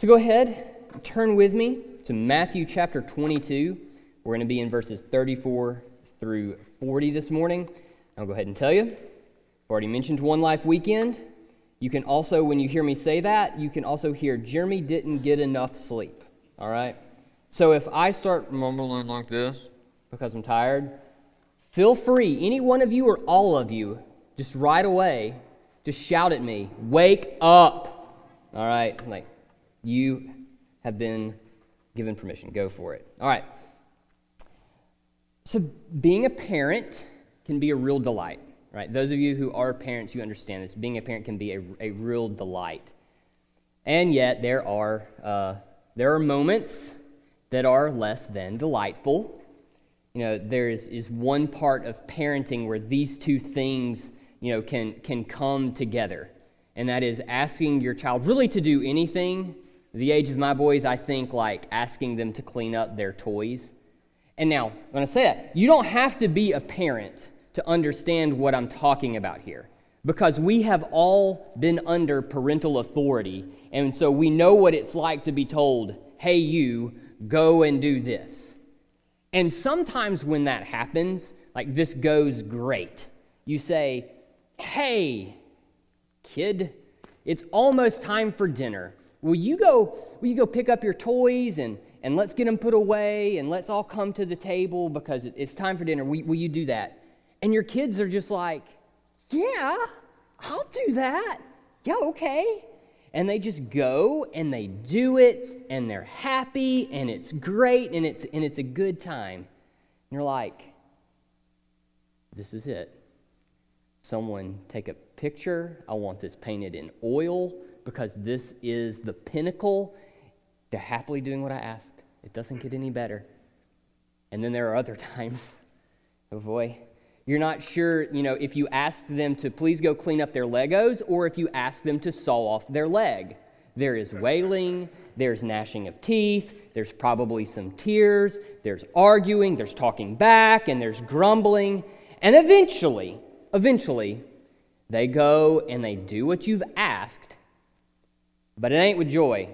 So go ahead, turn with me to Matthew chapter 22. We're going to be in verses 34 through 40 this morning. I'll go ahead and tell you. I've already mentioned One Life Weekend. You can also, when you hear me say that, you can also hear Jeremy didn't get enough sleep. All right? So if I start mumbling like this because I'm tired, feel free, any one of you or all of you, just right away, just shout at me, wake up. All right? Like, you have been given permission. Go for it. All right. So, being a parent can be a real delight, right? Those of you who are parents, you understand this. Being a parent can be a, a real delight. And yet, there are, uh, there are moments that are less than delightful. You know, there is, is one part of parenting where these two things, you know, can, can come together. And that is asking your child really to do anything the age of my boys, I think like asking them to clean up their toys. And now, when I say that, you don't have to be a parent to understand what I'm talking about here because we have all been under parental authority. And so we know what it's like to be told, hey, you, go and do this. And sometimes when that happens, like this goes great. You say, hey, kid, it's almost time for dinner. Will you go, will you go pick up your toys and, and let's get them put away and let's all come to the table because it's time for dinner? Will, will you do that? And your kids are just like, yeah, I'll do that. Yeah, okay. And they just go and they do it and they're happy and it's great and it's, and it's a good time. And you're like, this is it. Someone take a picture. I want this painted in oil because this is the pinnacle. They're happily doing what I asked. It doesn't get any better. And then there are other times, oh boy, you're not sure, you know, if you ask them to please go clean up their Legos or if you ask them to saw off their leg. There is wailing, there's gnashing of teeth, there's probably some tears, there's arguing, there's talking back, and there's grumbling. And eventually, eventually, they go and they do what you've asked, but it ain't with joy.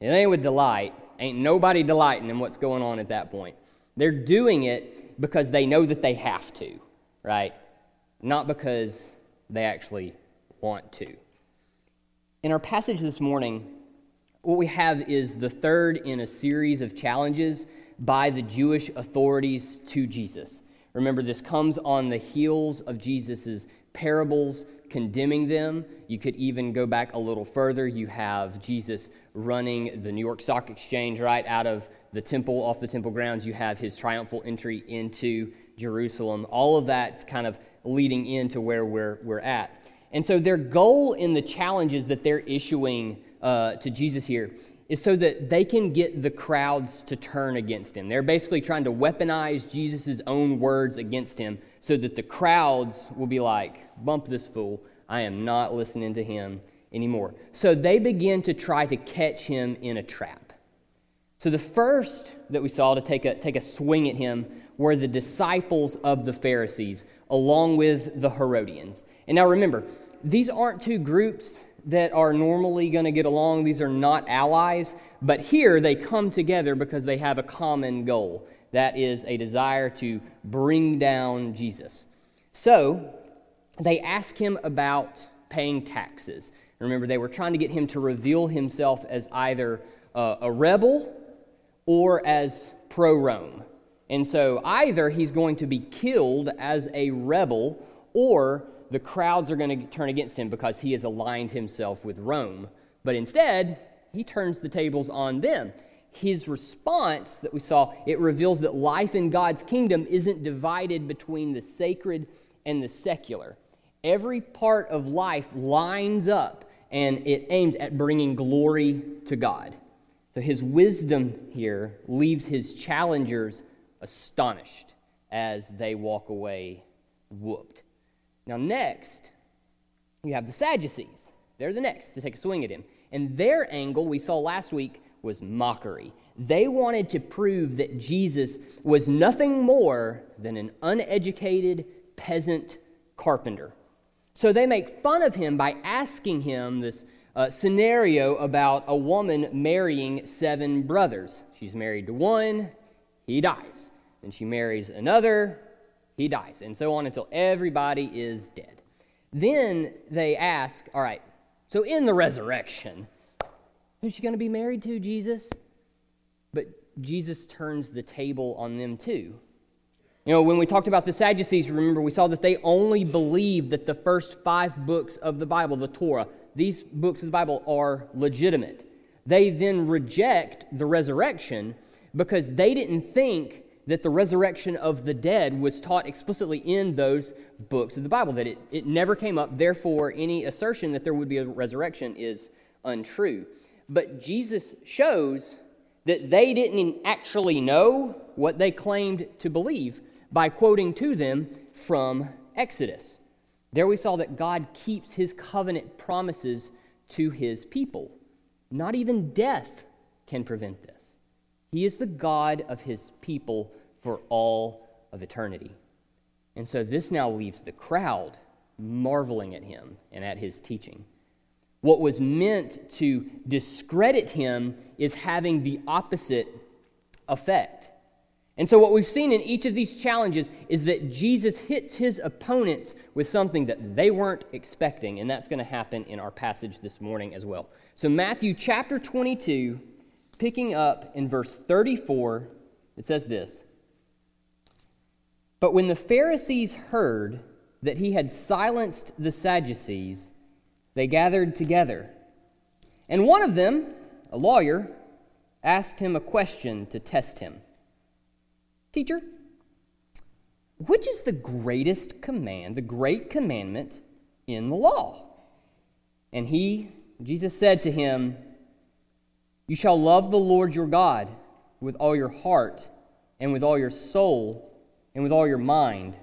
It ain't with delight. Ain't nobody delighting in what's going on at that point. They're doing it because they know that they have to, right? Not because they actually want to. In our passage this morning, what we have is the third in a series of challenges by the Jewish authorities to Jesus. Remember, this comes on the heels of Jesus' parables condemning them. You could even go back a little further. You have Jesus running the New York Stock Exchange right out of the temple, off the temple grounds. You have his triumphal entry into Jerusalem. All of that's kind of leading into where we're, we're at. And so, their goal in the challenges that they're issuing uh, to Jesus here is so that they can get the crowds to turn against him. They're basically trying to weaponize Jesus' own words against him so that the crowds will be like, bump this fool. I am not listening to him anymore. So they begin to try to catch him in a trap. So the first that we saw to take a, take a swing at him were the disciples of the Pharisees, along with the Herodians. And now remember, these aren't two groups that are normally going to get along. These are not allies. But here they come together because they have a common goal. That is a desire to bring down Jesus. So they ask him about paying taxes. Remember, they were trying to get him to reveal himself as either uh, a rebel or as pro Rome. And so either he's going to be killed as a rebel or the crowds are going to turn against him because he has aligned himself with Rome. But instead, he turns the tables on them his response that we saw, it reveals that life in God's kingdom isn't divided between the sacred and the secular. Every part of life lines up and it aims at bringing glory to God. So his wisdom here leaves his challengers astonished as they walk away whooped. Now, next, you have the Sadducees. They're the next to take a swing at him. And their angle, we saw last week, was mockery. They wanted to prove that Jesus was nothing more than an uneducated peasant carpenter. So they make fun of him by asking him this uh, scenario about a woman marrying seven brothers. She's married to one, he dies. Then she marries another, he dies, and so on until everybody is dead. Then they ask, all right, so in the resurrection, who's she going to be married to, Jesus? But Jesus turns the table on them too. You know, when we talked about the Sadducees, remember, we saw that they only believed that the first five books of the Bible, the Torah, these books of the Bible are legitimate. They then reject the resurrection because they didn't think that the resurrection of the dead was taught explicitly in those books of the Bible, that it, it never came up. Therefore, any assertion that there would be a resurrection is untrue. But Jesus shows that they didn't actually know what they claimed to believe by quoting to them from Exodus. There we saw that God keeps his covenant promises to his people. Not even death can prevent this. He is the God of his people for all of eternity. And so this now leaves the crowd marveling at him and at his teaching. What was meant to discredit him is having the opposite effect. And so, what we've seen in each of these challenges is that Jesus hits his opponents with something that they weren't expecting, and that's going to happen in our passage this morning as well. So, Matthew chapter 22, picking up in verse 34, it says this But when the Pharisees heard that he had silenced the Sadducees, they gathered together. And one of them, a lawyer, asked him a question to test him. Teacher, which is the greatest command, the great commandment in the law? And he, Jesus said to him, You shall love the Lord your God with all your heart, and with all your soul, and with all your mind.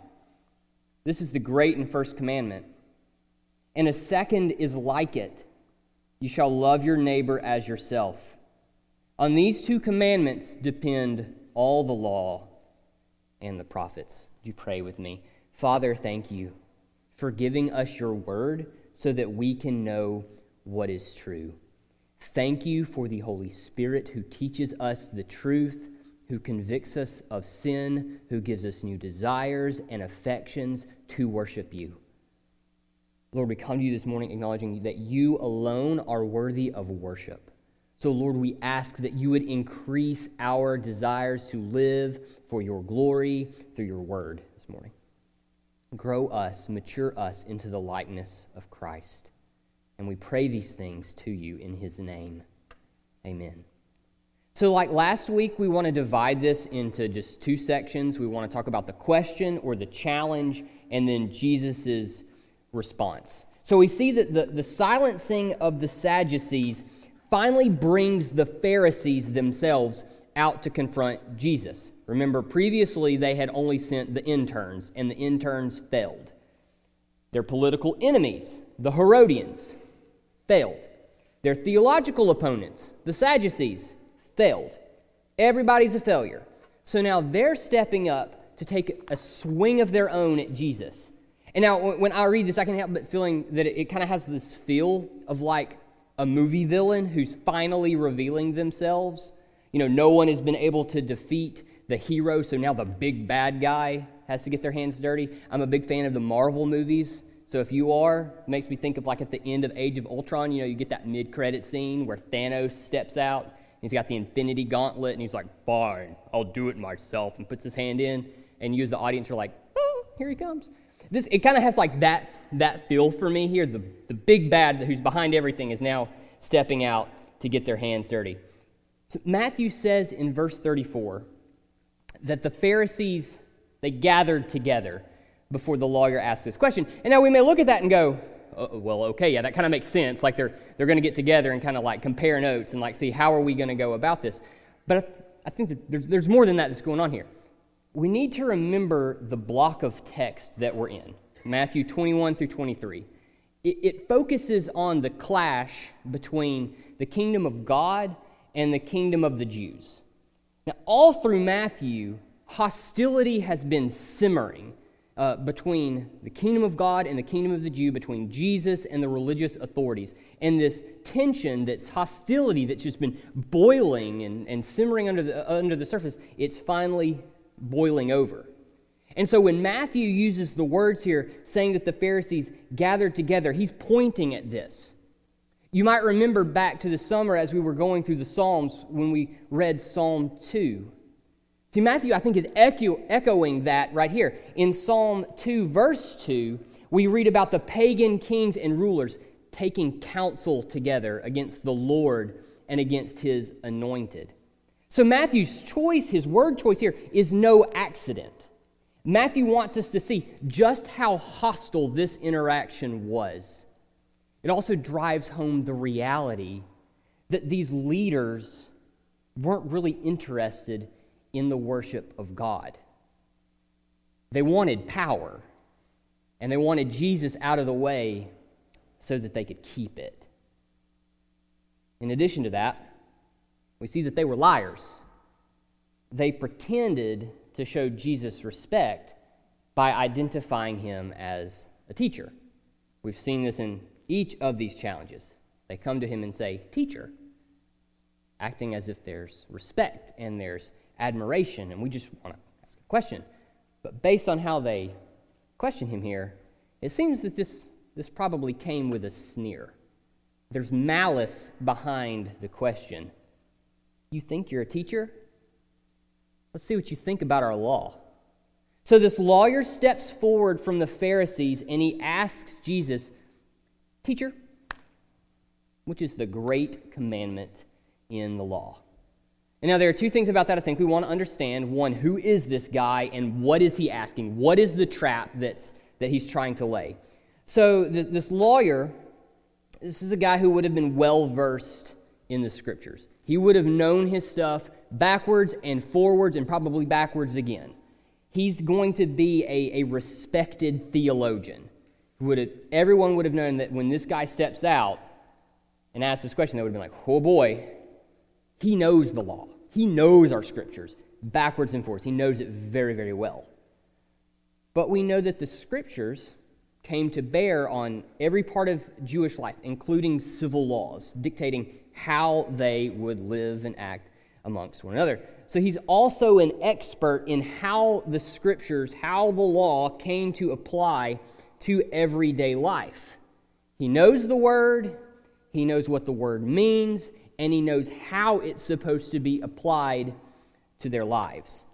This is the great and first commandment. And a second is like it You shall love your neighbor as yourself. On these two commandments depend all the law and the prophets. Do you pray with me? Father, thank you for giving us your word so that we can know what is true. Thank you for the Holy Spirit who teaches us the truth, who convicts us of sin, who gives us new desires and affections to worship you. Lord, we come to you this morning acknowledging that you alone are worthy of worship. So, Lord, we ask that you would increase our desires to live for your glory through your word this morning. Grow us, mature us into the likeness of Christ. And we pray these things to you in his name. Amen. So, like last week, we want to divide this into just two sections. We want to talk about the question or the challenge, and then Jesus' response. So, we see that the, the silencing of the Sadducees finally brings the Pharisees themselves out to confront Jesus. Remember, previously they had only sent the interns, and the interns failed. Their political enemies, the Herodians, failed. Their theological opponents, the Sadducees, failed. Everybody's a failure. So now they're stepping up to take a swing of their own at Jesus. And now, when I read this, I can't help but feeling that it, kind of has this feel of like a movie villain who's finally revealing themselves. You know, no one has been able to defeat the hero, so now the big bad guy has to get their hands dirty. I'm a big fan of the Marvel movies. So if you are, it makes me think of like at the end of Age of Ultron, you know, you get that mid-credit scene where Thanos steps out. He's got the Infinity Gauntlet, and he's like, "Fine, I'll do it myself," and puts his hand in. And you, as the audience, are like, "Oh, here he comes." This, it kind of has like that, that feel for me here. The, the big bad who's behind everything is now stepping out to get their hands dirty. So Matthew says in verse 34 that the Pharisees, they gathered together before the lawyer asked this question. And now we may look at that and go, oh, well, okay, yeah, that kind of makes sense. Like they're, they're going to get together and kind of like compare notes and like see how are we going to go about this. But I, th- I think that there's, there's more than that that's going on here we need to remember the block of text that we're in Matthew 21 through 23. It, it, focuses on the clash between the kingdom of God and the kingdom of the Jews. Now, all through Matthew, hostility has been simmering uh, between the kingdom of God and the kingdom of the Jew, between Jesus and the religious authorities. And this tension, this hostility that's just been boiling and, and simmering under the, under the surface, it's finally boiling over. And so when Matthew uses the words here saying that the Pharisees gathered together, he's pointing at this. You might remember back to the summer as we were going through the Psalms when we read Psalm 2. See, Matthew, I think, is echo, echoing that right here. In Psalm 2, verse 2, we read about the pagan kings and rulers taking counsel together against the Lord and against his anointed. So, Matthew's choice, his word choice here, is no accident. Matthew wants us to see just how hostile this interaction was. It also drives home the reality that these leaders weren't really interested in the worship of God. They wanted power, and they wanted Jesus out of the way so that they could keep it. In addition to that, we see that they were liars. They pretended to show Jesus respect by identifying him as a teacher. We've seen this in each of these challenges. They come to him and say, Teacher, acting as if there's respect and there's admiration, and we just want to ask a question. But based on how they question him here, it seems that this, this probably came with a sneer. There's malice behind the question. You think you're a teacher? Let's see what you think about our law. So this lawyer steps forward from the Pharisees and he asks Jesus, Teacher, which is the great commandment in the law? And now, there are two things about that I think we want to understand. One, who is this guy and what is he asking? What is the trap that's, that he's trying to lay? So, this, this lawyer, this is a guy who would have been well versed in the scriptures. He would have known his stuff backwards and forwards and probably backwards again. He's going to be a, a respected theologian. Would have, everyone would have known that when this guy steps out and asks this question, they would have been like, oh boy, he knows the law. He knows our scriptures backwards and forwards. He knows it very, very well. But we know that the scriptures came to bear on every part of Jewish life, including civil laws, dictating how they would live and act amongst one another. So he's also an expert in how the scriptures, how the law came to apply to everyday life. He knows the word, he knows what the word means, and he knows how it's supposed to be applied to their lives.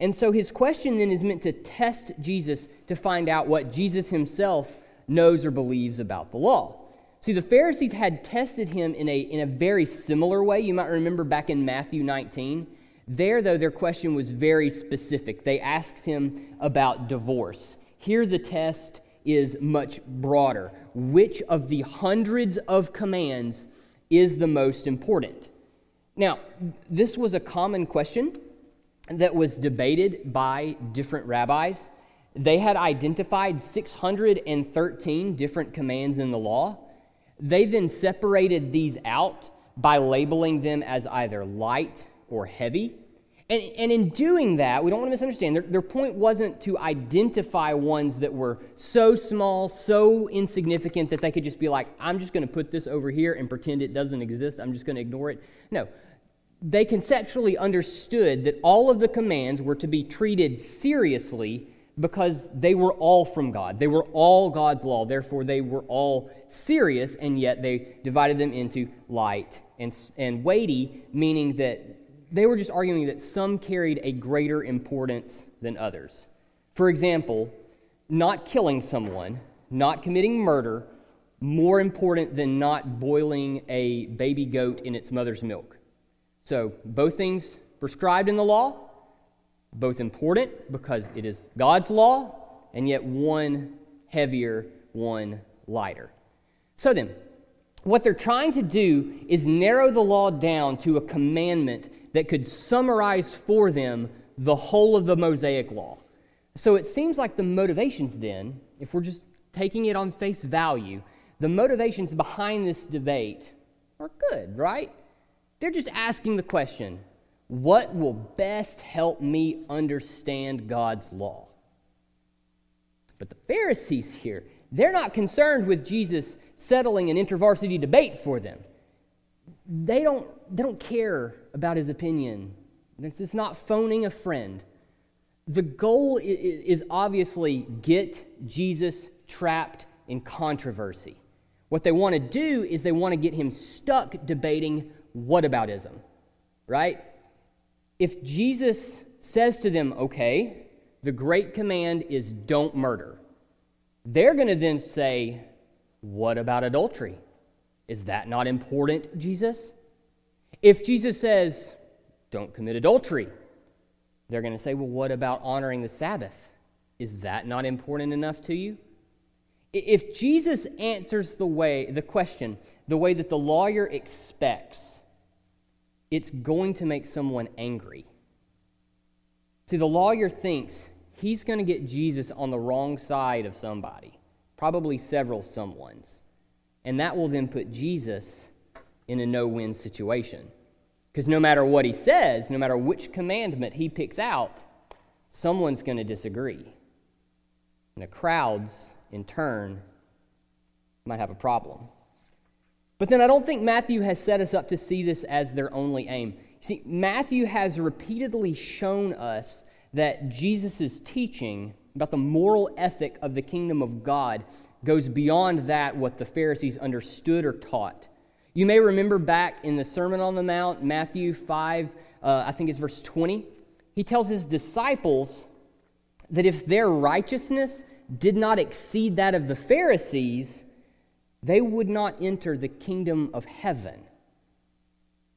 And so his question then is meant to test Jesus to find out what Jesus himself knows or believes about the law. See, the Pharisees had tested him in a, in a very similar way. You might remember back in Matthew 19. There, though, their question was very specific. They asked him about divorce. Here, the test is much broader. Which of the hundreds of commands is the most important? Now, this was a common question that was debated by different rabbis. They had identified 613 different commands in the law. They then separated these out by labeling them as either light or heavy. And, and in doing that, we don't want to misunderstand, their, their point wasn't to identify ones that were so small, so insignificant that they could just be like, I'm just going to put this over here and pretend it doesn't exist. I'm just going to ignore it. No. They conceptually understood that all of the commands were to be treated seriously because they were all from God. They were all God's law. Therefore, they were all serious, and yet they divided them into light and, and weighty, meaning that they were just arguing that some carried a greater importance than others. For example, not killing someone, not committing murder, more important than not boiling a baby goat in its mother's milk. So, both things prescribed in the law, both important because it is God's law, and yet one heavier, one lighter. So then, what they're trying to do is narrow the law down to a commandment that could summarize for them the whole of the Mosaic law. So it seems like the motivations, then, if we're just taking it on face value, the motivations behind this debate are good, right? They're just asking the question what will best help me understand God's law? But the Pharisees here, they're not concerned with Jesus settling an intervarsity debate for them. They don't, they don't care about his opinion. It's not phoning a friend. The goal is obviously get Jesus trapped in controversy. What they want to do is they want to get him stuck debating whataboutism, right? If Jesus says to them, okay, the great command is don't murder, they're going to then say, what about adultery? Is that not important, Jesus? If Jesus says, don't commit adultery, they're going to say, well, what about honoring the Sabbath? Is that not important enough to you? If Jesus answers the way, the question, the way that the lawyer expects, it's going to make someone angry. See, the lawyer thinks he's going to get Jesus on the wrong side of somebody, probably several someones. And that will then put Jesus in a no win situation. Because no matter what he says, no matter which commandment he picks out, someone's going to disagree. And the crowds in turn, might have a problem. But then I don't think Matthew has set us up to see this as their only aim. See, Matthew has repeatedly shown us that Jesus' teaching about the moral ethic of the kingdom of God goes beyond that what the Pharisees understood or taught. You may remember back in the Sermon on the Mount, Matthew 5, uh, I think it's verse 20, he tells his disciples that if their righteousness did not exceed that of the Pharisees, they would not enter the kingdom of heaven.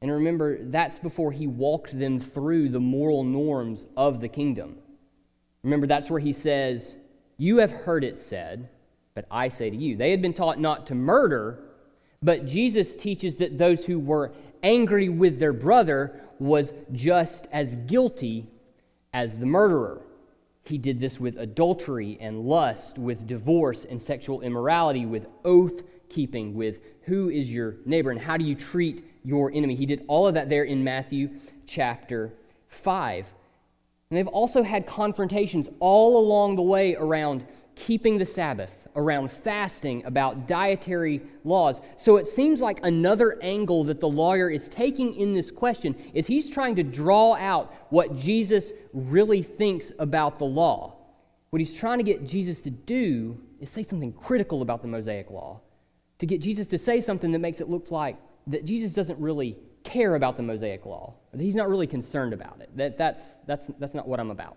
And remember, that's before he walked them through the moral norms of the kingdom. Remember, that's where he says, You have heard it said, but I say to you. They had been taught not to murder, but Jesus teaches that those who were angry with their brother was just as guilty as the murderer. He did this with adultery and lust, with divorce and sexual immorality, with oath keeping, with who is your neighbor and how do you treat your enemy. He did all of that there in Matthew chapter 5. And they've also had confrontations all along the way around keeping the Sabbath, around fasting, about dietary laws. So it seems like another angle that the lawyer is taking in this question is he's trying to draw out what Jesus really thinks about the law. What he's trying to get Jesus to do is say something critical about the Mosaic law, to get Jesus to say something that makes it look like that Jesus doesn't really care about the Mosaic law, that he's not really concerned about it. That, that's, that's, that's not what I'm about.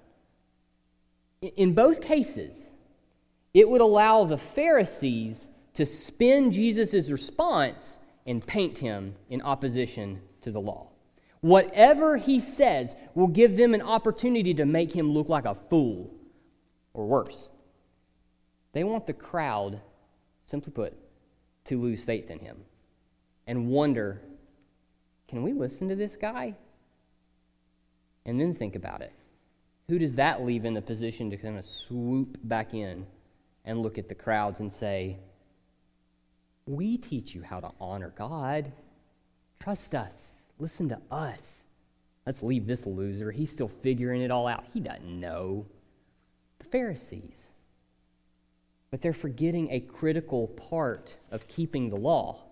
In both cases, it would allow the Pharisees to spin Jesus' response and paint him in opposition to the law. Whatever he says will give them an opportunity to make him look like a fool or worse. They want the crowd, simply put, to lose faith in him and wonder can we listen to this guy? And then think about it. Who does that leave in the position to kind of swoop back in and look at the crowds and say, We teach you how to honor God. Trust us. Listen to us. Let's leave this loser. He's still figuring it all out. He doesn't know. The Pharisees. But they're forgetting a critical part of keeping the law.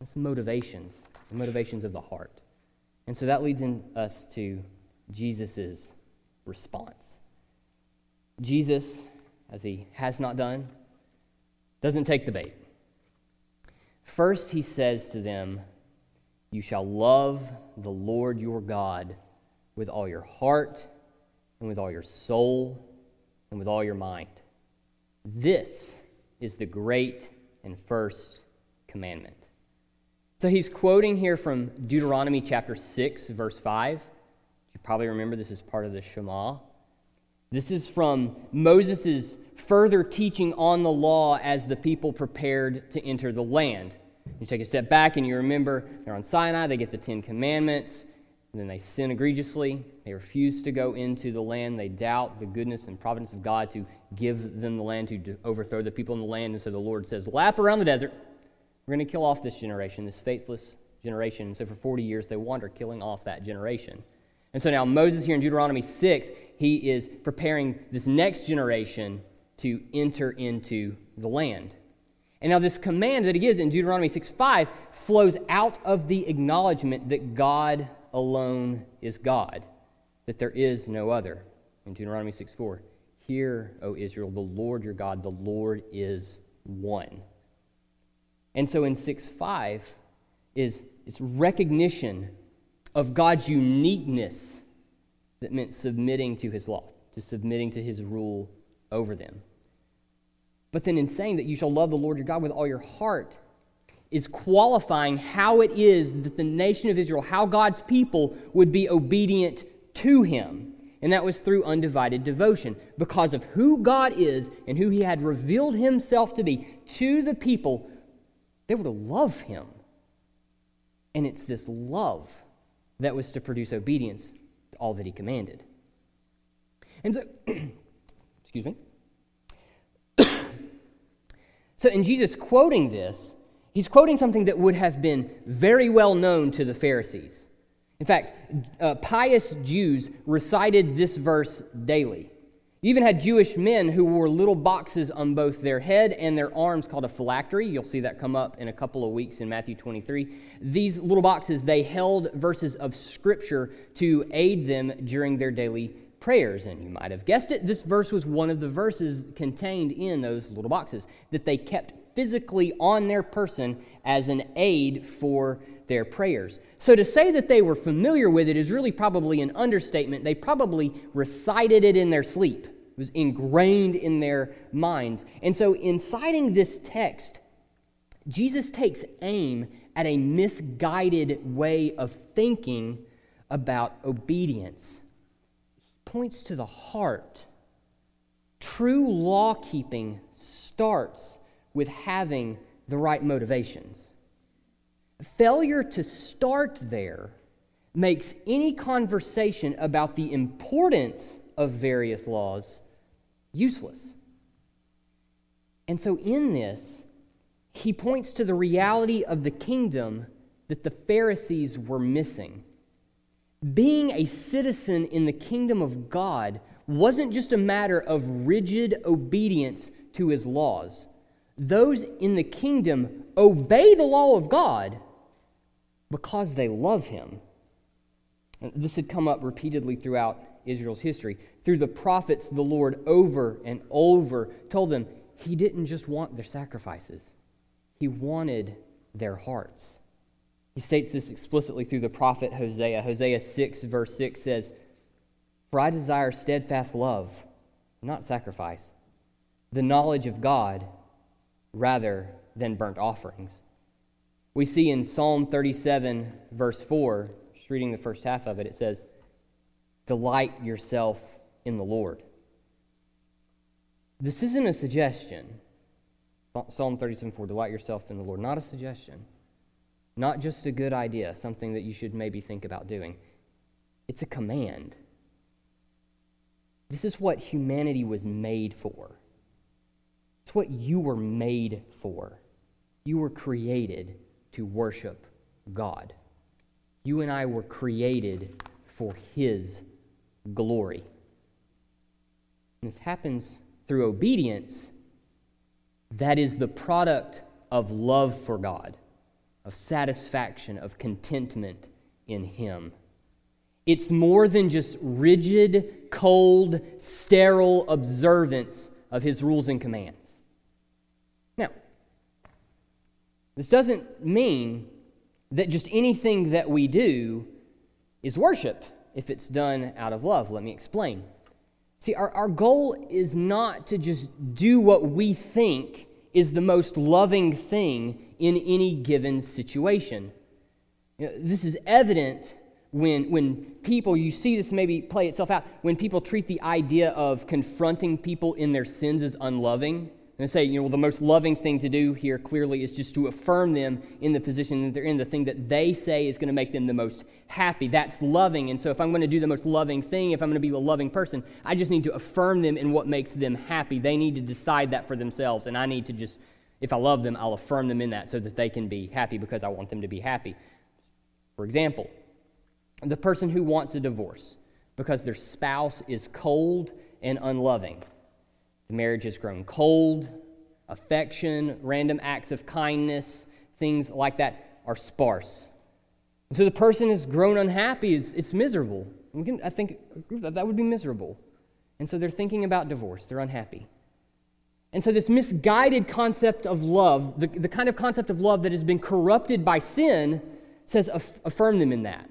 It's motivations, the motivations of the heart. And so that leads in us to Jesus' response. Jesus as he has not done, doesn't take the bait. First, he says to them, You shall love the Lord your God with all your heart, and with all your soul, and with all your mind. This is the great and first commandment. So he's quoting here from Deuteronomy chapter 6, verse 5. You probably remember this is part of the Shema. This is from Moses' further teaching on the law as the people prepared to enter the land. You take a step back and you remember they're on Sinai, they get the Ten Commandments, and then they sin egregiously. They refuse to go into the land. They doubt the goodness and providence of God to give them the land, to overthrow the people in the land. And so the Lord says, Lap around the desert. We're going to kill off this generation, this faithless generation. And so for 40 years, they wander, killing off that generation. And so now Moses here in Deuteronomy 6, he is preparing this next generation to enter into the land. And now, this command that he gives in Deuteronomy 6 5 flows out of the acknowledgement that God alone is God, that there is no other. In Deuteronomy 6 4, Hear, O Israel, the Lord your God, the Lord is one. And so in 6 5 is, is recognition of God's uniqueness that meant submitting to his law, to submitting to his rule over them. But then, in saying that you shall love the Lord your God with all your heart, is qualifying how it is that the nation of Israel, how God's people would be obedient to him. And that was through undivided devotion. Because of who God is and who he had revealed himself to be to the people, they were to love him. And it's this love that was to produce obedience to all that he commanded. And so, excuse me. So, in Jesus quoting this, he's quoting something that would have been very well known to the Pharisees. In fact, uh, pious Jews recited this verse daily. You even had Jewish men who wore little boxes on both their head and their arms called a phylactery. You'll see that come up in a couple of weeks in Matthew 23. These little boxes, they held verses of Scripture to aid them during their daily prayers. And you might have guessed it, this verse was one of the verses contained in those little boxes that they kept physically on their person as an aid for their prayers. So to say that they were familiar with it is really probably an understatement. They probably recited it in their sleep. It was ingrained in their minds. And so in citing this text, Jesus takes aim at a misguided way of thinking about obedience points to the heart. True law keeping starts with having the right motivations. Failure to start there makes any conversation about the importance of various laws useless. And so, in this, he points to the reality of the kingdom that the Pharisees were missing being a citizen in the kingdom of God wasn't just a matter of rigid obedience to his laws. Those in the kingdom obey the law of God because they love him. This had come up repeatedly throughout Israel's history. Through the prophets, the Lord over and over told them he didn't just want their sacrifices, he wanted their hearts. He states this explicitly through the prophet Hosea. Hosea 6, verse 6 says, For I desire steadfast love, not sacrifice, the knowledge of God rather than burnt offerings. We see in Psalm 37, verse 4, just reading the first half of it, it says, Delight yourself in the Lord. This isn't a suggestion. Psalm 37, 4, delight yourself in the Lord. Not a suggestion. Not just a good idea, something that you should maybe think about doing. It's a command. This is what humanity was made for. It's what you were made for. You were created to worship God. You and I were created for His glory. And this happens through obedience that is the product of love for God of satisfaction, of contentment in Him. It's more than just rigid, cold, sterile observance of His rules and commands. Now, this doesn't mean that just anything that we do is worship if it's done out of love. Let me explain. See, our, our goal is not to just do what we think is the most loving thing in any given situation. You know, this is evident when, when people, you see this maybe play itself out, when people treat the idea of confronting people in their sins as unloving. And say, you know, well, the most loving thing to do here clearly is just to affirm them in the position that they're in, the thing that they say is going to make them the most happy. That's loving. And so, if I'm going to do the most loving thing, if I'm going to be the loving person, I just need to affirm them in what makes them happy. They need to decide that for themselves, and I need to just if I love them, I'll affirm them in that so that they can be happy because I want them to be happy. For example, the person who wants a divorce because their spouse is cold and unloving. The marriage has grown cold, affection, random acts of kindness, things like that are sparse. And so the person has grown unhappy, it's, it's miserable. We can, I think that, would be miserable. And so they're thinking about divorce, they're unhappy. And so, this misguided concept of love, the, the kind of concept of love that has been corrupted by sin, says aff- affirm them in that.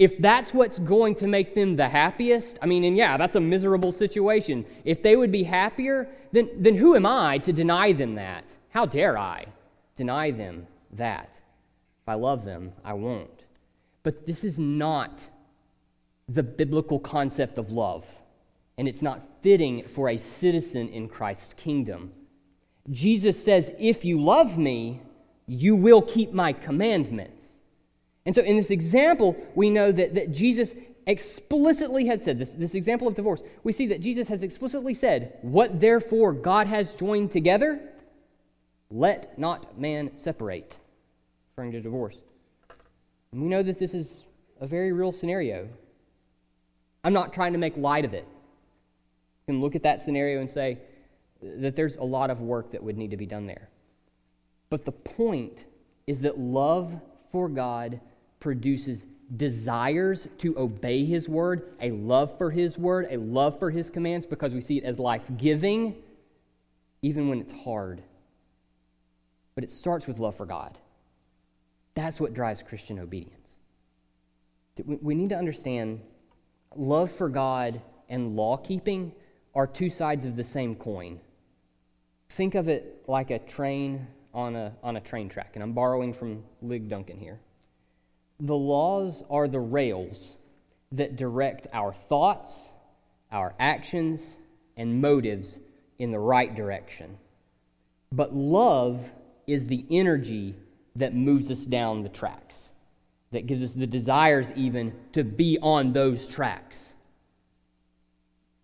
If that's what's going to make them the happiest, I mean, and yeah, that's a miserable situation. If they would be happier, then, then who am I to deny them that? How dare I deny them that? If I love them, I won't. But this is not the biblical concept of love, and it's not fitting for a citizen in Christ's kingdom. Jesus says, If you love me, you will keep my commandments. And so, in this example, we know that, that Jesus explicitly has said, this, this example of divorce, we see that Jesus has explicitly said, What therefore God has joined together, let not man separate, referring to divorce. And we know that this is a very real scenario. I'm not trying to make light of it. You can look at that scenario and say that there's a lot of work that would need to be done there. But the point is that love for God produces desires to obey His word, a love for His word, a love for His commands, because we see it as life giving, even when it's hard. But it starts with love for God. That's what drives Christian obedience. We need to understand love for God and law keeping are two sides of the same coin. Think of it like a train on a, on a train track, and I'm borrowing from Lig Duncan here. The laws are the rails that direct our thoughts, our actions, and motives in the right direction. But love is the energy that moves us down the tracks, that gives us the desires even to be on those tracks.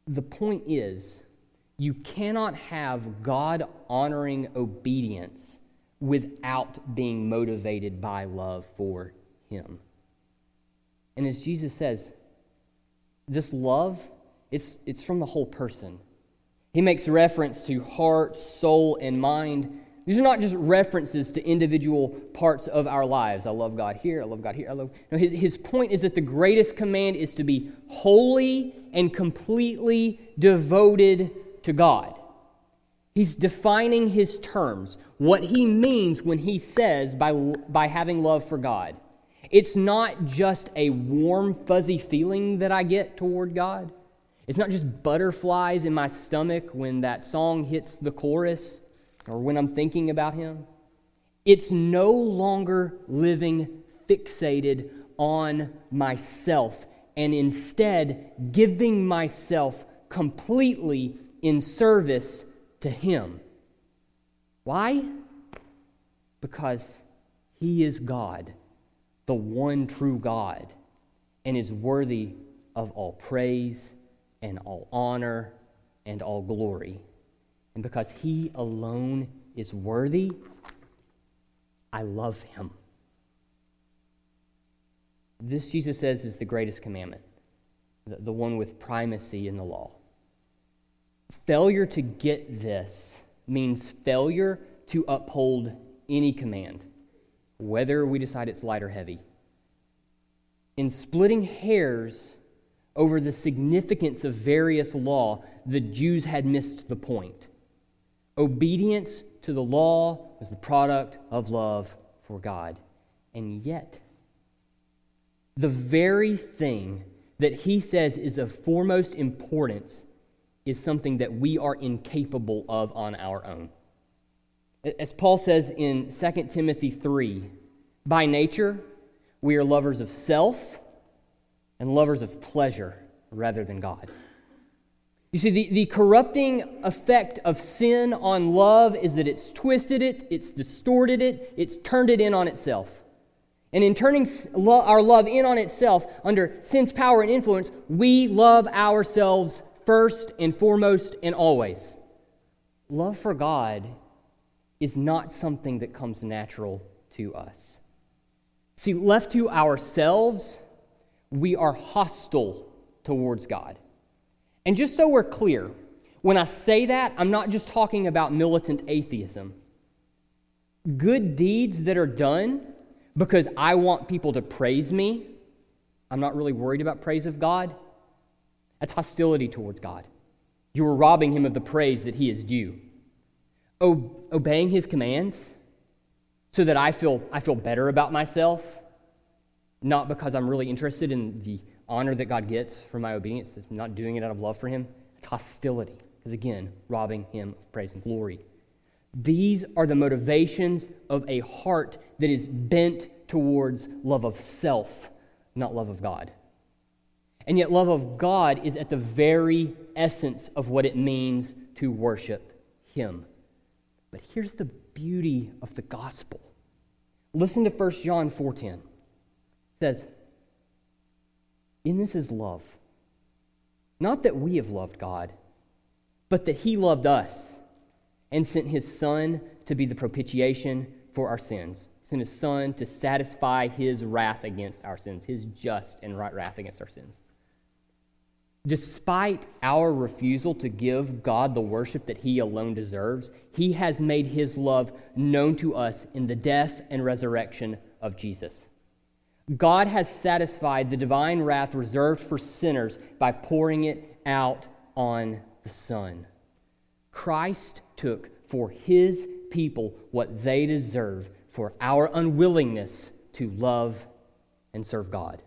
The point is, you cannot have God honoring obedience without being motivated by love for Him. And as Jesus says, this love, it's, it's from the whole person. He makes reference to heart, soul, and mind these are not just references to individual parts of our lives. I love God here, I love God here, I love. No, his, his point is that the greatest command is to be wholly and completely devoted to God. He's defining his terms, what he means when he says by, by having love for God. It's not just a warm, fuzzy feeling that I get toward God. It's not just butterflies in my stomach when that song hits the chorus or when I'm thinking about Him. It's no longer living fixated on myself and instead giving myself completely in service to Him. Why? Because He is God, the one true God, and is worthy of all praise and all honor and all glory. And because he alone is worthy, I love him. This, Jesus says, is the greatest commandment, the, the one with primacy in the law. Failure to get this means failure to uphold any command, whether we decide it's light or heavy. In splitting hairs over the significance of various law, the Jews had missed the point. Obedience to the law was the product of love for God. And yet, the very thing that he says is of foremost importance is something that we are incapable of on our own. As Paul says in 2 Timothy 3, by nature, we are lovers of self and lovers of pleasure rather than God. You see, the, the corrupting effect of sin on love is that it's twisted it, it's distorted it, it's turned it in on itself. And in turning our love in on itself under sin's power and influence, we love ourselves first and foremost and always. Love for God is not something that comes natural to us. See, left to ourselves, we are hostile towards God. And just so we're clear, When I say that, I'm not just talking about militant atheism. Good deeds that are done because I want people to praise me, I'm not really worried about praise of God. That's hostility towards God. You are robbing him of the praise that he is due. Obeying his commands so that I feel, I feel better about myself, not because I'm really interested in the honor that God gets from my obedience. I'm not doing it out of love for him. It's hostility, because again, robbing him of praise and glory. These are the motivations of a heart that is bent towards love of self, not love of God. And yet, love of God is at the very essence of what it means to worship Him. But here's the beauty of the gospel. Listen to 1 John 4:10. It says, "In this is love, not that we have loved God, but that he loved us and sent his son to be the propitiation for our sins." Sent his son to satisfy his wrath against our sins, his just and right wrath against our sins. Despite our refusal to give God the worship that He alone deserves, He has made His love known to us in the death and resurrection of Jesus. God has satisfied the divine wrath reserved for sinners by pouring it out on the Son. Christ took for His people what they deserve for our unwillingness to love and serve God.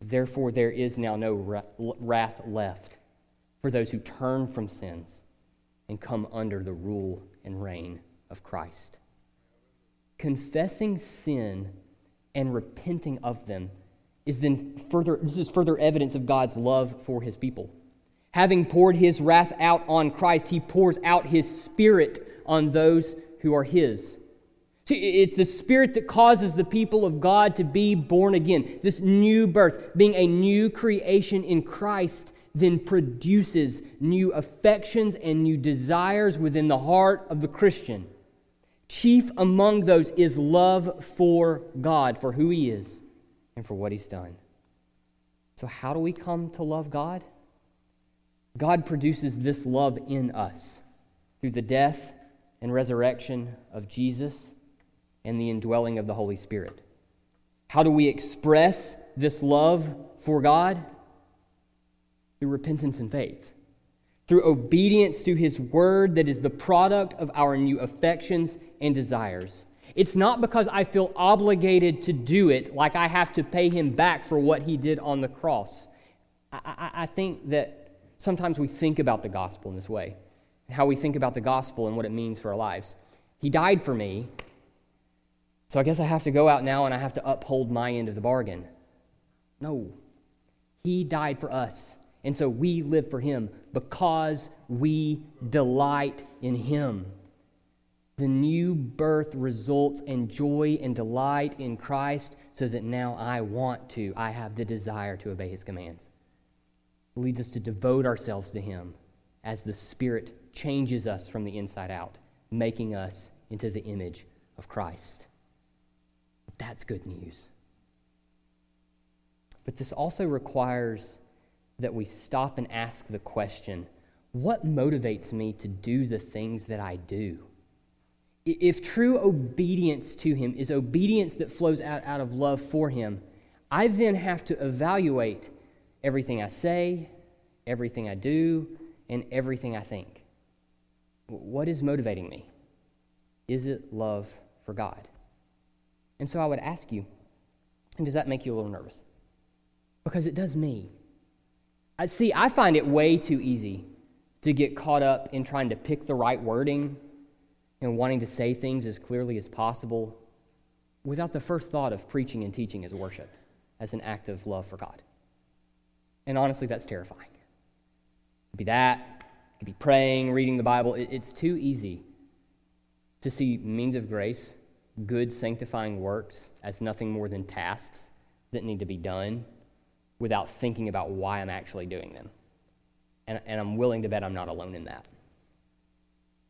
Therefore, there is now no wrath left for those who turn from sins and come under the rule and reign of Christ. Confessing sin and repenting of them is then further this is further evidence of God's love for his people. Having poured his wrath out on Christ, he pours out his spirit on those who are his. It's the Spirit that causes the people of God to be born again. This new birth, being a new creation in Christ, then produces new affections and new desires within the heart of the Christian. Chief among those is love for God, for who He is, and for what He's done. So, how do we come to love God? God produces this love in us through the death and resurrection of Jesus and the indwelling of the Holy Spirit. How do we express this love for God? Through repentance and faith. Through obedience to His word that is the product of our new affections and desires. It's not because I feel obligated to do it, like I have to pay Him back for what He did on the cross. I, I, I think that sometimes we think about the gospel in this way, how we think about the gospel and what it means for our lives. He died for me, so I guess I have to go out now and I have to uphold my end of the bargain. No. He died for us. And so we live for him because we delight in him. The new birth results in joy and delight in Christ so that now I want to, I have the desire to obey his commands. It leads us to devote ourselves to him as the Spirit changes us from the inside out, making us into the image of Christ. That's good news. But this also requires that we stop and ask the question what motivates me to do the things that I do? If true obedience to Him is obedience that flows out, out of love for Him, I then have to evaluate everything I say, everything I do, and everything I think. What is motivating me? Is it love for God? And so I would ask you, and does that make you a little nervous? Because it does me. I see, I find it way too easy to get caught up in trying to pick the right wording and wanting to say things as clearly as possible without the first thought of preaching and teaching as worship, as an act of love for God. And honestly, that's terrifying. It could be that, it could be praying, reading the Bible. it's too easy to see means of grace good sanctifying works as nothing more than tasks that need to be done without thinking about why I'm actually doing them. And, and I'm willing to bet I'm not alone in that.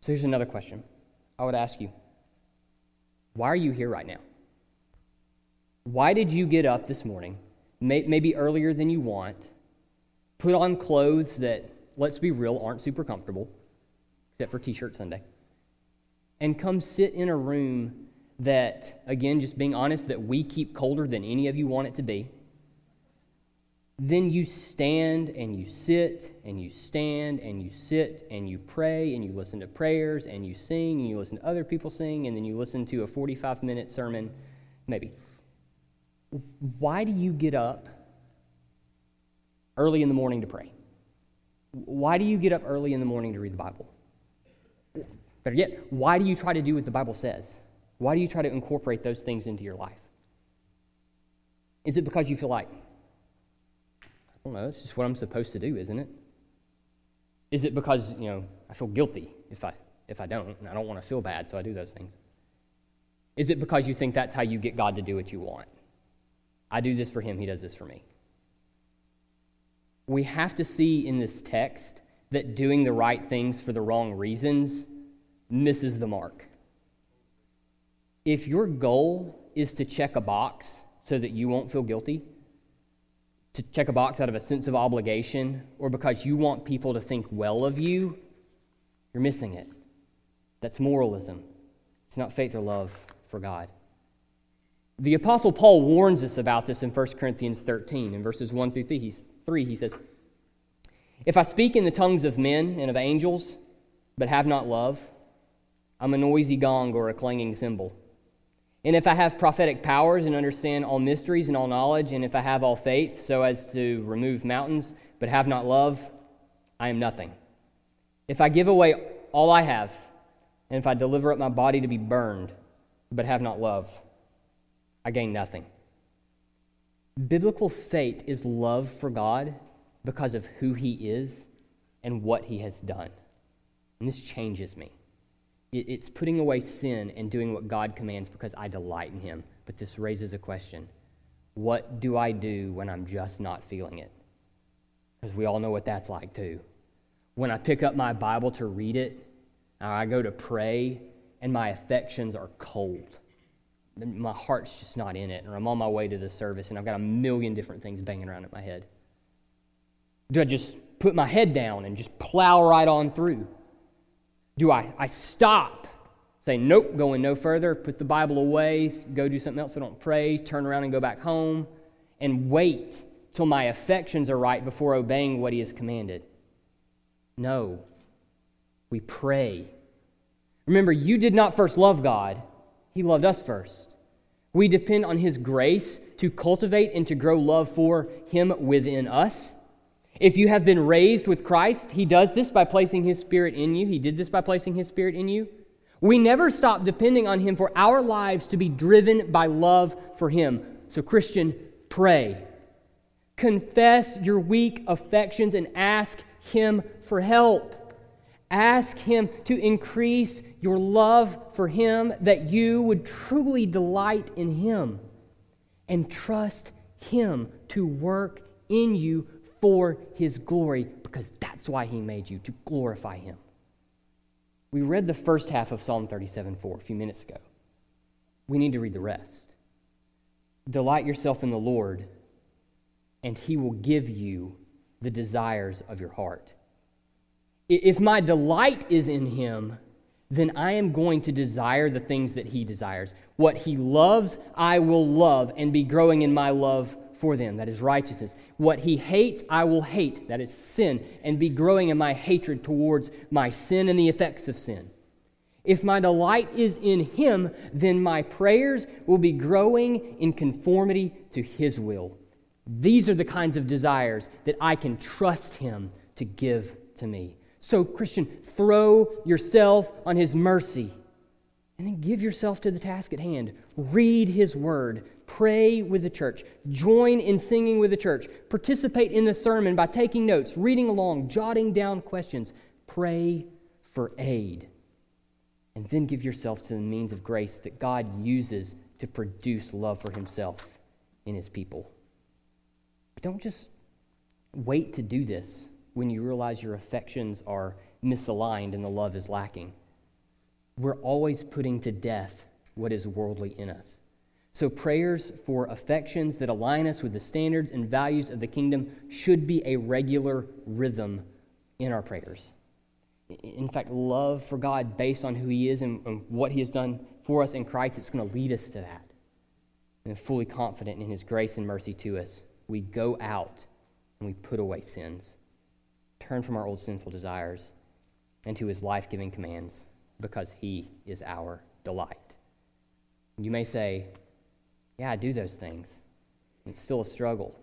So here's another question I would ask you Why are you here right now? Why did you get up this morning, may, maybe earlier than you want, put on clothes that let's be real, aren't super comfortable, except for t shirt Sunday, and come sit in a room that, again, just being honest, that we keep colder than any of you want it to be, then you stand and you sit and you stand and you sit and you pray and you listen to prayers and you sing and you listen to other people sing and then you listen to a 45 minute sermon, maybe. Why do you get up early in the morning to pray? Why do you get up early in the morning to read the Bible? Better yet, why do you try to do what the Bible says? Why do you try to incorporate those things into your life? Is it because you feel like, I don't know, it's just what I'm supposed to do, isn't it? Is it because, you know, I feel guilty if I, if I don't, and I don't want to feel bad, so I do those things? Is it because you think that's how you get God to do what you want? I do this for him, he does this for me. We have to see in this text that doing the right things for the wrong reasons misses the mark if your goal is to check a box so that you won't feel guilty, to check a box out of a sense of obligation, or because you want people to think well of you, you're missing it. That's moralism. It's not faith or love for God. The Apostle Paul warns us about this in 1 Corinthians 13. In verses 1 through 3, he says, If I speak in the tongues of men and of angels, but have not love, I'm a noisy gong or a clanging cymbal. And if I have prophetic powers and understand all mysteries and all knowledge, and if I have all faith so as to remove mountains, but have not love, I am nothing. If I give away all I have, and if I deliver up my body to be burned, but have not love, I gain nothing. Biblical faith is love for God because of who He is and what He has done. And this changes me. It's putting away sin and doing what God commands because I delight in Him. But this raises a question What do I do when I'm just not feeling it? Because we all know what that's like too. When I pick up my Bible to read it, uh, I go to pray, and my affections are cold. My heart's just not in it, or I'm on my way to the service and I've got a million different things banging around in my head. Do I just put my head down and just plow right on through? Do I, I stop, say, nope, going no further, put the Bible away, go do something else, I don't pray, turn around and go back home, and wait till my affections are right before obeying what He has commanded? No. We pray. Remember, you did not first love God, He loved us first. We depend on His grace to cultivate and to grow love for Him within us. If you have been raised with Christ, He does this by placing His Spirit in you. He did this by placing His Spirit in you. We never stop depending on Him for our lives to be driven by love for Him. So, Christian, pray. Confess your weak affections and ask Him for help. Ask Him to increase your love for Him that you would truly delight in Him and trust Him to work in you for his glory because that's why he made you, to glorify him. We read the first half of Psalm 37 4 a few minutes ago. We need to read the rest. Delight yourself in the Lord, and he will give you the desires of your heart. If my delight is in him, then I am going to desire the things that he desires. What he loves, I will love and be growing in my love for them, that is righteousness. What he hates, I will hate, that is sin, and be growing in my hatred towards my sin and the effects of sin. If my delight is in him, then my prayers will be growing in conformity to his will. These are the kinds of desires that I can trust him to give to me. So, Christian, throw yourself on his mercy and then give yourself to the task at hand. Read his word, Pray with the church. Join in singing with the church. Participate in the sermon by taking notes, reading along, jotting down questions. Pray for aid. And then give yourself to the means of grace that God uses to produce love for himself in his people. But don't just wait to do this when you realize your affections are misaligned and the love is lacking. We're always putting to death what is worldly in us. So, prayers for affections that align us with the standards and values of the kingdom should be a regular rhythm in our prayers. In fact, love for God based on who He is and, and what He has done for us in Christ, it's going to lead us to that. And fully confident in His grace and mercy to us, we go out and we put away sins, turn from our old sinful desires, and to His life giving commands because He is our delight. You may say, Yeah, I do those things. It's still a struggle.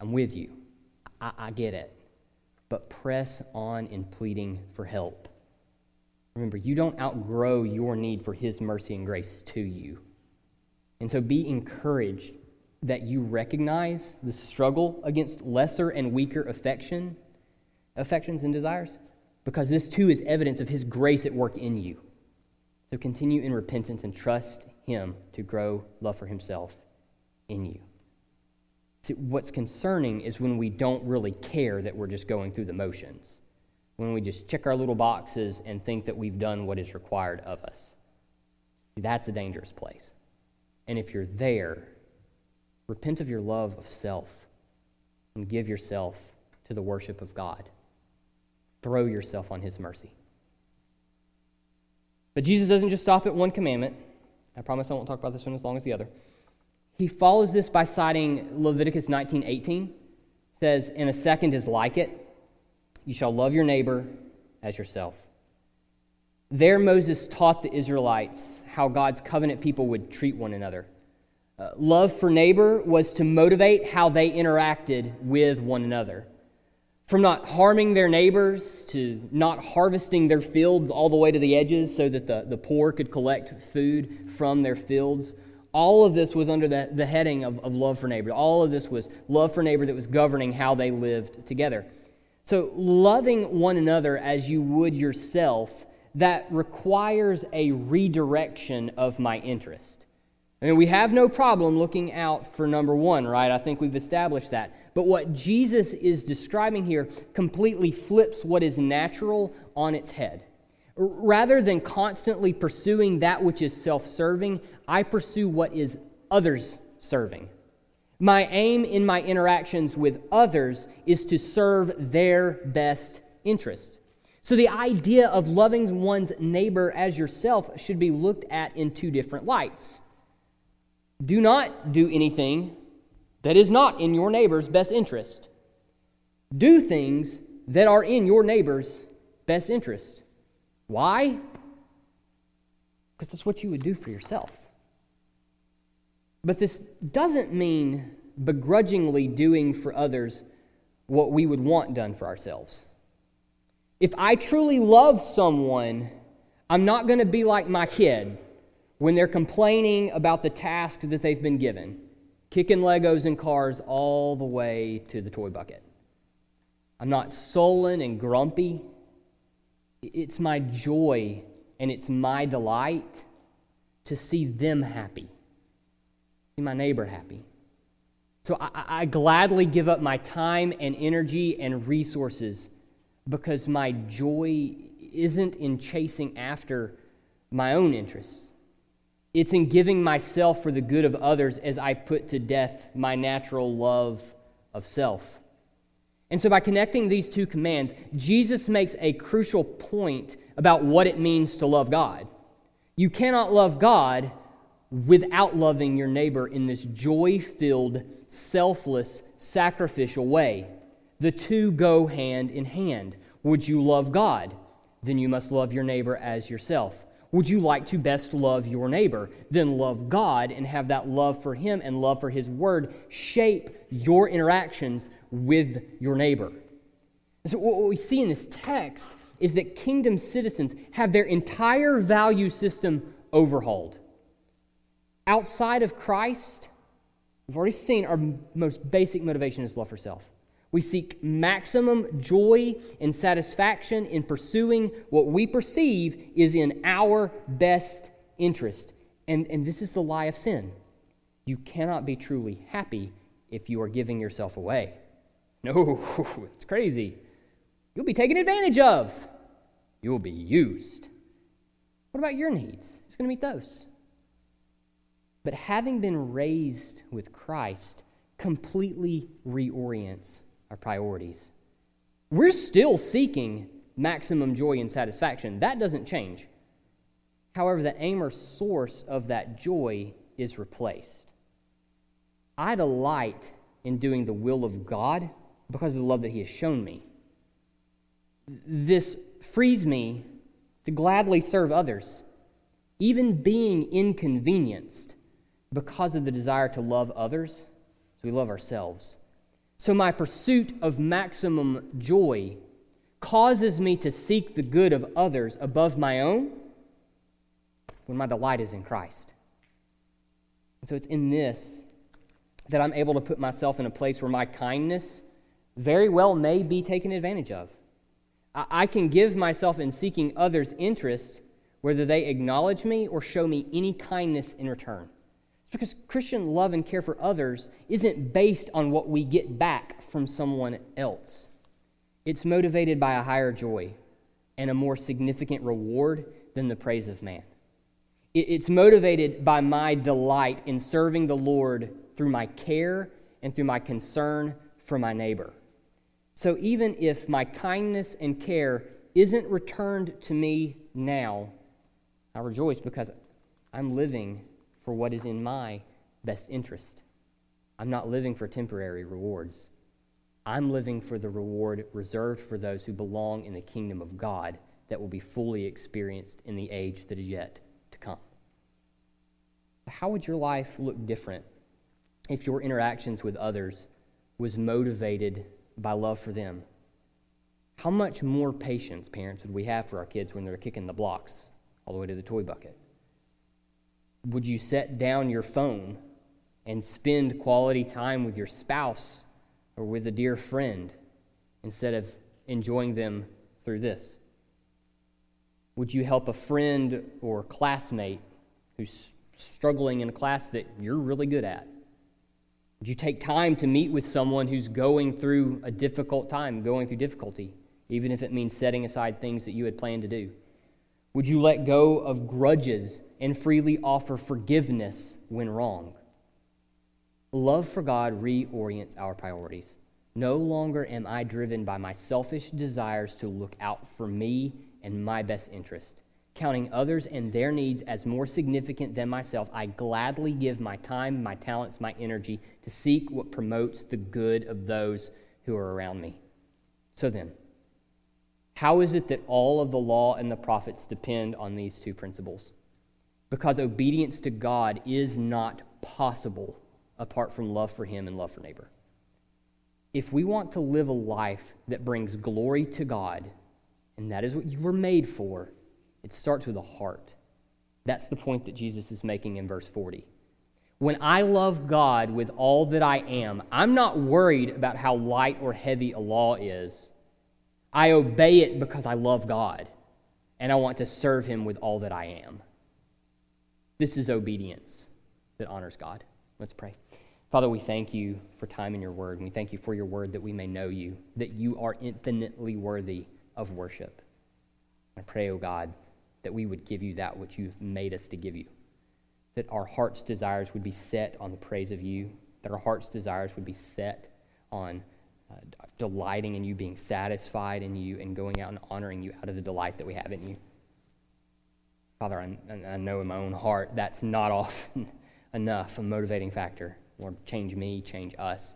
I'm with you. I, I get it. But press on in pleading for help. Remember, you don't outgrow your need for His mercy and grace to you. And so be encouraged that you recognize the struggle against lesser and weaker affection, affections and desires, because this too is evidence of His grace at work in you. So continue in repentance and trust Him to grow love for Himself in you. See, what's concerning is when we don't really care that we're just going through the motions, when we just check our little boxes and think that we've done what is required of us. See, that's a dangerous place. And if you're there, repent of your love of self and give yourself to the worship of God. Throw yourself on His mercy. But Jesus doesn't just stop at one commandment. I promise I won't talk about this one as long as the other. He follows this by citing Leviticus 19:18. Says, "And a second is like it: you shall love your neighbor as yourself." There, Moses taught the Israelites how God's covenant people would treat one another. Uh, love for neighbor was to motivate how they interacted with one another. From not harming their neighbors to not harvesting their fields all the way to the edges so that the, the poor could collect food from their fields all of this was under the, the heading of, of love for neighbor. All of this was love for neighbor that was governing how they lived together. So, loving one another as you would yourself, that requires a redirection of my interest. I mean, we have no problem looking out for number one, right? I think we've established that. But what Jesus is describing here completely flips what is natural on its head. Rather than constantly pursuing that which is self serving, I pursue what is others serving. My aim in my interactions with others is to serve their best interest. So, the idea of loving one's neighbor as yourself should be looked at in two different lights. Do not do anything that is not in your neighbor's best interest. Do things that are in your neighbor's best interest. Why? Because that's what you would do for yourself. But this doesn't mean begrudgingly doing for others what we would want done for ourselves. If I truly love someone, I'm not going to be like my kid when they're complaining about the task that they've been given, kicking Legos and cars all the way to the toy bucket. I'm not sullen and grumpy. It's my joy and it's my delight to see them happy, see my neighbor happy. So I, I, gladly give up my time and energy and resources because my joy isn't in chasing after my own interests. It's in giving myself for the good of others as I put to death my natural love of self. And so, by connecting these two commands, Jesus makes a crucial point about what it means to love God. You cannot love God without loving your neighbor in this joy filled, selfless, sacrificial way. The two go hand in hand. Would you love God? Then you must love your neighbor as yourself. Would you like to best love your neighbor? Then love God and have that love for Him and love for His Word shape your interactions with your neighbor. so, what we see in this text is that kingdom citizens have their entire value system overhauled. Outside of Christ, we've already seen our most basic motivation is love for self. We seek maximum joy and satisfaction in pursuing what we perceive is in our best interest. And, and this is the lie of sin. You cannot be truly happy if you are giving yourself away. No, it's crazy. You'll be taken advantage of. You'll be used. What about your needs? Who's going to meet those? But having been raised with Christ completely reorients our priorities. We're still seeking maximum joy and satisfaction. That doesn't change. However, the aim or source of that joy is replaced. I delight in doing the will of God because of the love that He has shown me. This frees me to gladly serve others, even being inconvenienced because of the desire to love others as we love ourselves. So, my pursuit of maximum joy causes me to seek the good of others above my own when my delight is in Christ. And so, it's in this that I'm able to put myself in a place where my kindness very well may be taken advantage of. I can give myself in seeking others' interest, whether they acknowledge me or show me any kindness in return. It's because Christian love and care for others isn't based on what we get back from someone else. It's motivated by a higher joy and a more significant reward than the praise of man. It's motivated by my delight in serving the Lord through my care and through my concern for my neighbor. So even if my kindness and care isn't returned to me now, I rejoice because I'm living for what is in my best interest. I'm not living for temporary rewards. I'm living for the reward reserved for those who belong in the kingdom of God that will be fully experienced in the age that is yet to come. How would your life look different if your interactions with others was motivated by love for them. How much more patience, parents, would we have for our kids when they're kicking the blocks all the way to the toy bucket? Would you set down your phone and spend quality time with your spouse or with a dear friend instead of enjoying them through this? Would you help a friend or classmate who's struggling in a class that you're really good at? Would you take time to meet with someone who's going through a difficult time, going through difficulty, even if it means setting aside things that you had planned to do? Would you let go of grudges and freely offer forgiveness when wrong? Love for God reorients our priorities. No longer am I driven by my selfish desires to look out for me and my best interest counting others and their needs as more significant than myself, I gladly give my time, my talents, my energy to seek what promotes the good of those who are around me. So then, how is it that all of the law and the prophets depend on these two principles? Because obedience to God is not possible apart from love for Him and love for neighbor. If we want to live a life that brings glory to God, and that is what you were made for, it starts with a heart. That's the point that Jesus is making in verse 40. When I love God with all that I am, I'm not worried about how light or heavy a law is. I obey it because I love God and I want to serve Him with all that I am. This is obedience that honors God. Let's pray. Father, we thank you for time in your word, and we thank you for your word that we may know you, that you are infinitely worthy of worship. I pray, O oh God, that we would give you that which you've made us to give you. That our heart's desires would be set on the praise of you, that our heart's desires would be set on uh, delighting in you, being satisfied in you, and going out and honoring you out of the delight that we have in you. Father, I, I know in my own heart that's not often enough a motivating factor. Lord, change me, change us.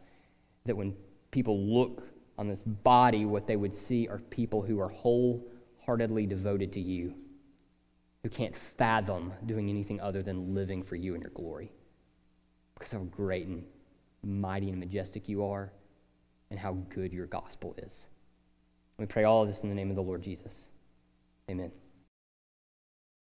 That when people look on this body, what they would see are people who are wholeheartedly devoted to you who can't fathom doing anything other than living for you and your glory. Because how great and mighty and majestic you are, and how good your gospel is. We pray all of this in the name of the Lord Jesus. Amen.